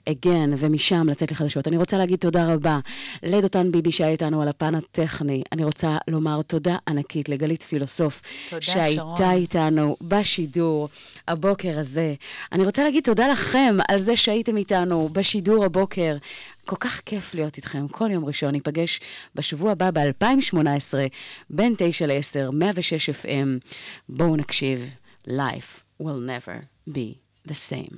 E: again, ומשם לצאת לחדשות. אני רוצה להגיד תודה רבה לדותן ביבי שהיה איתנו על הפן הטכני. אני רוצה לומר תודה ענקית לגלית פילוסוף,
F: תודה,
E: שהייתה
F: שרון.
E: איתנו בשידור הבוקר הזה. אני רוצה להגיד תודה לכם על זה שהייתם איתנו בשידור הבוקר. כל כך כיף להיות איתכם כל יום ראשון. ניפגש בשבוע הבא ב-2018, בין 9 ל-10, 106 FM. בואו נקשיב. Life will never be the same.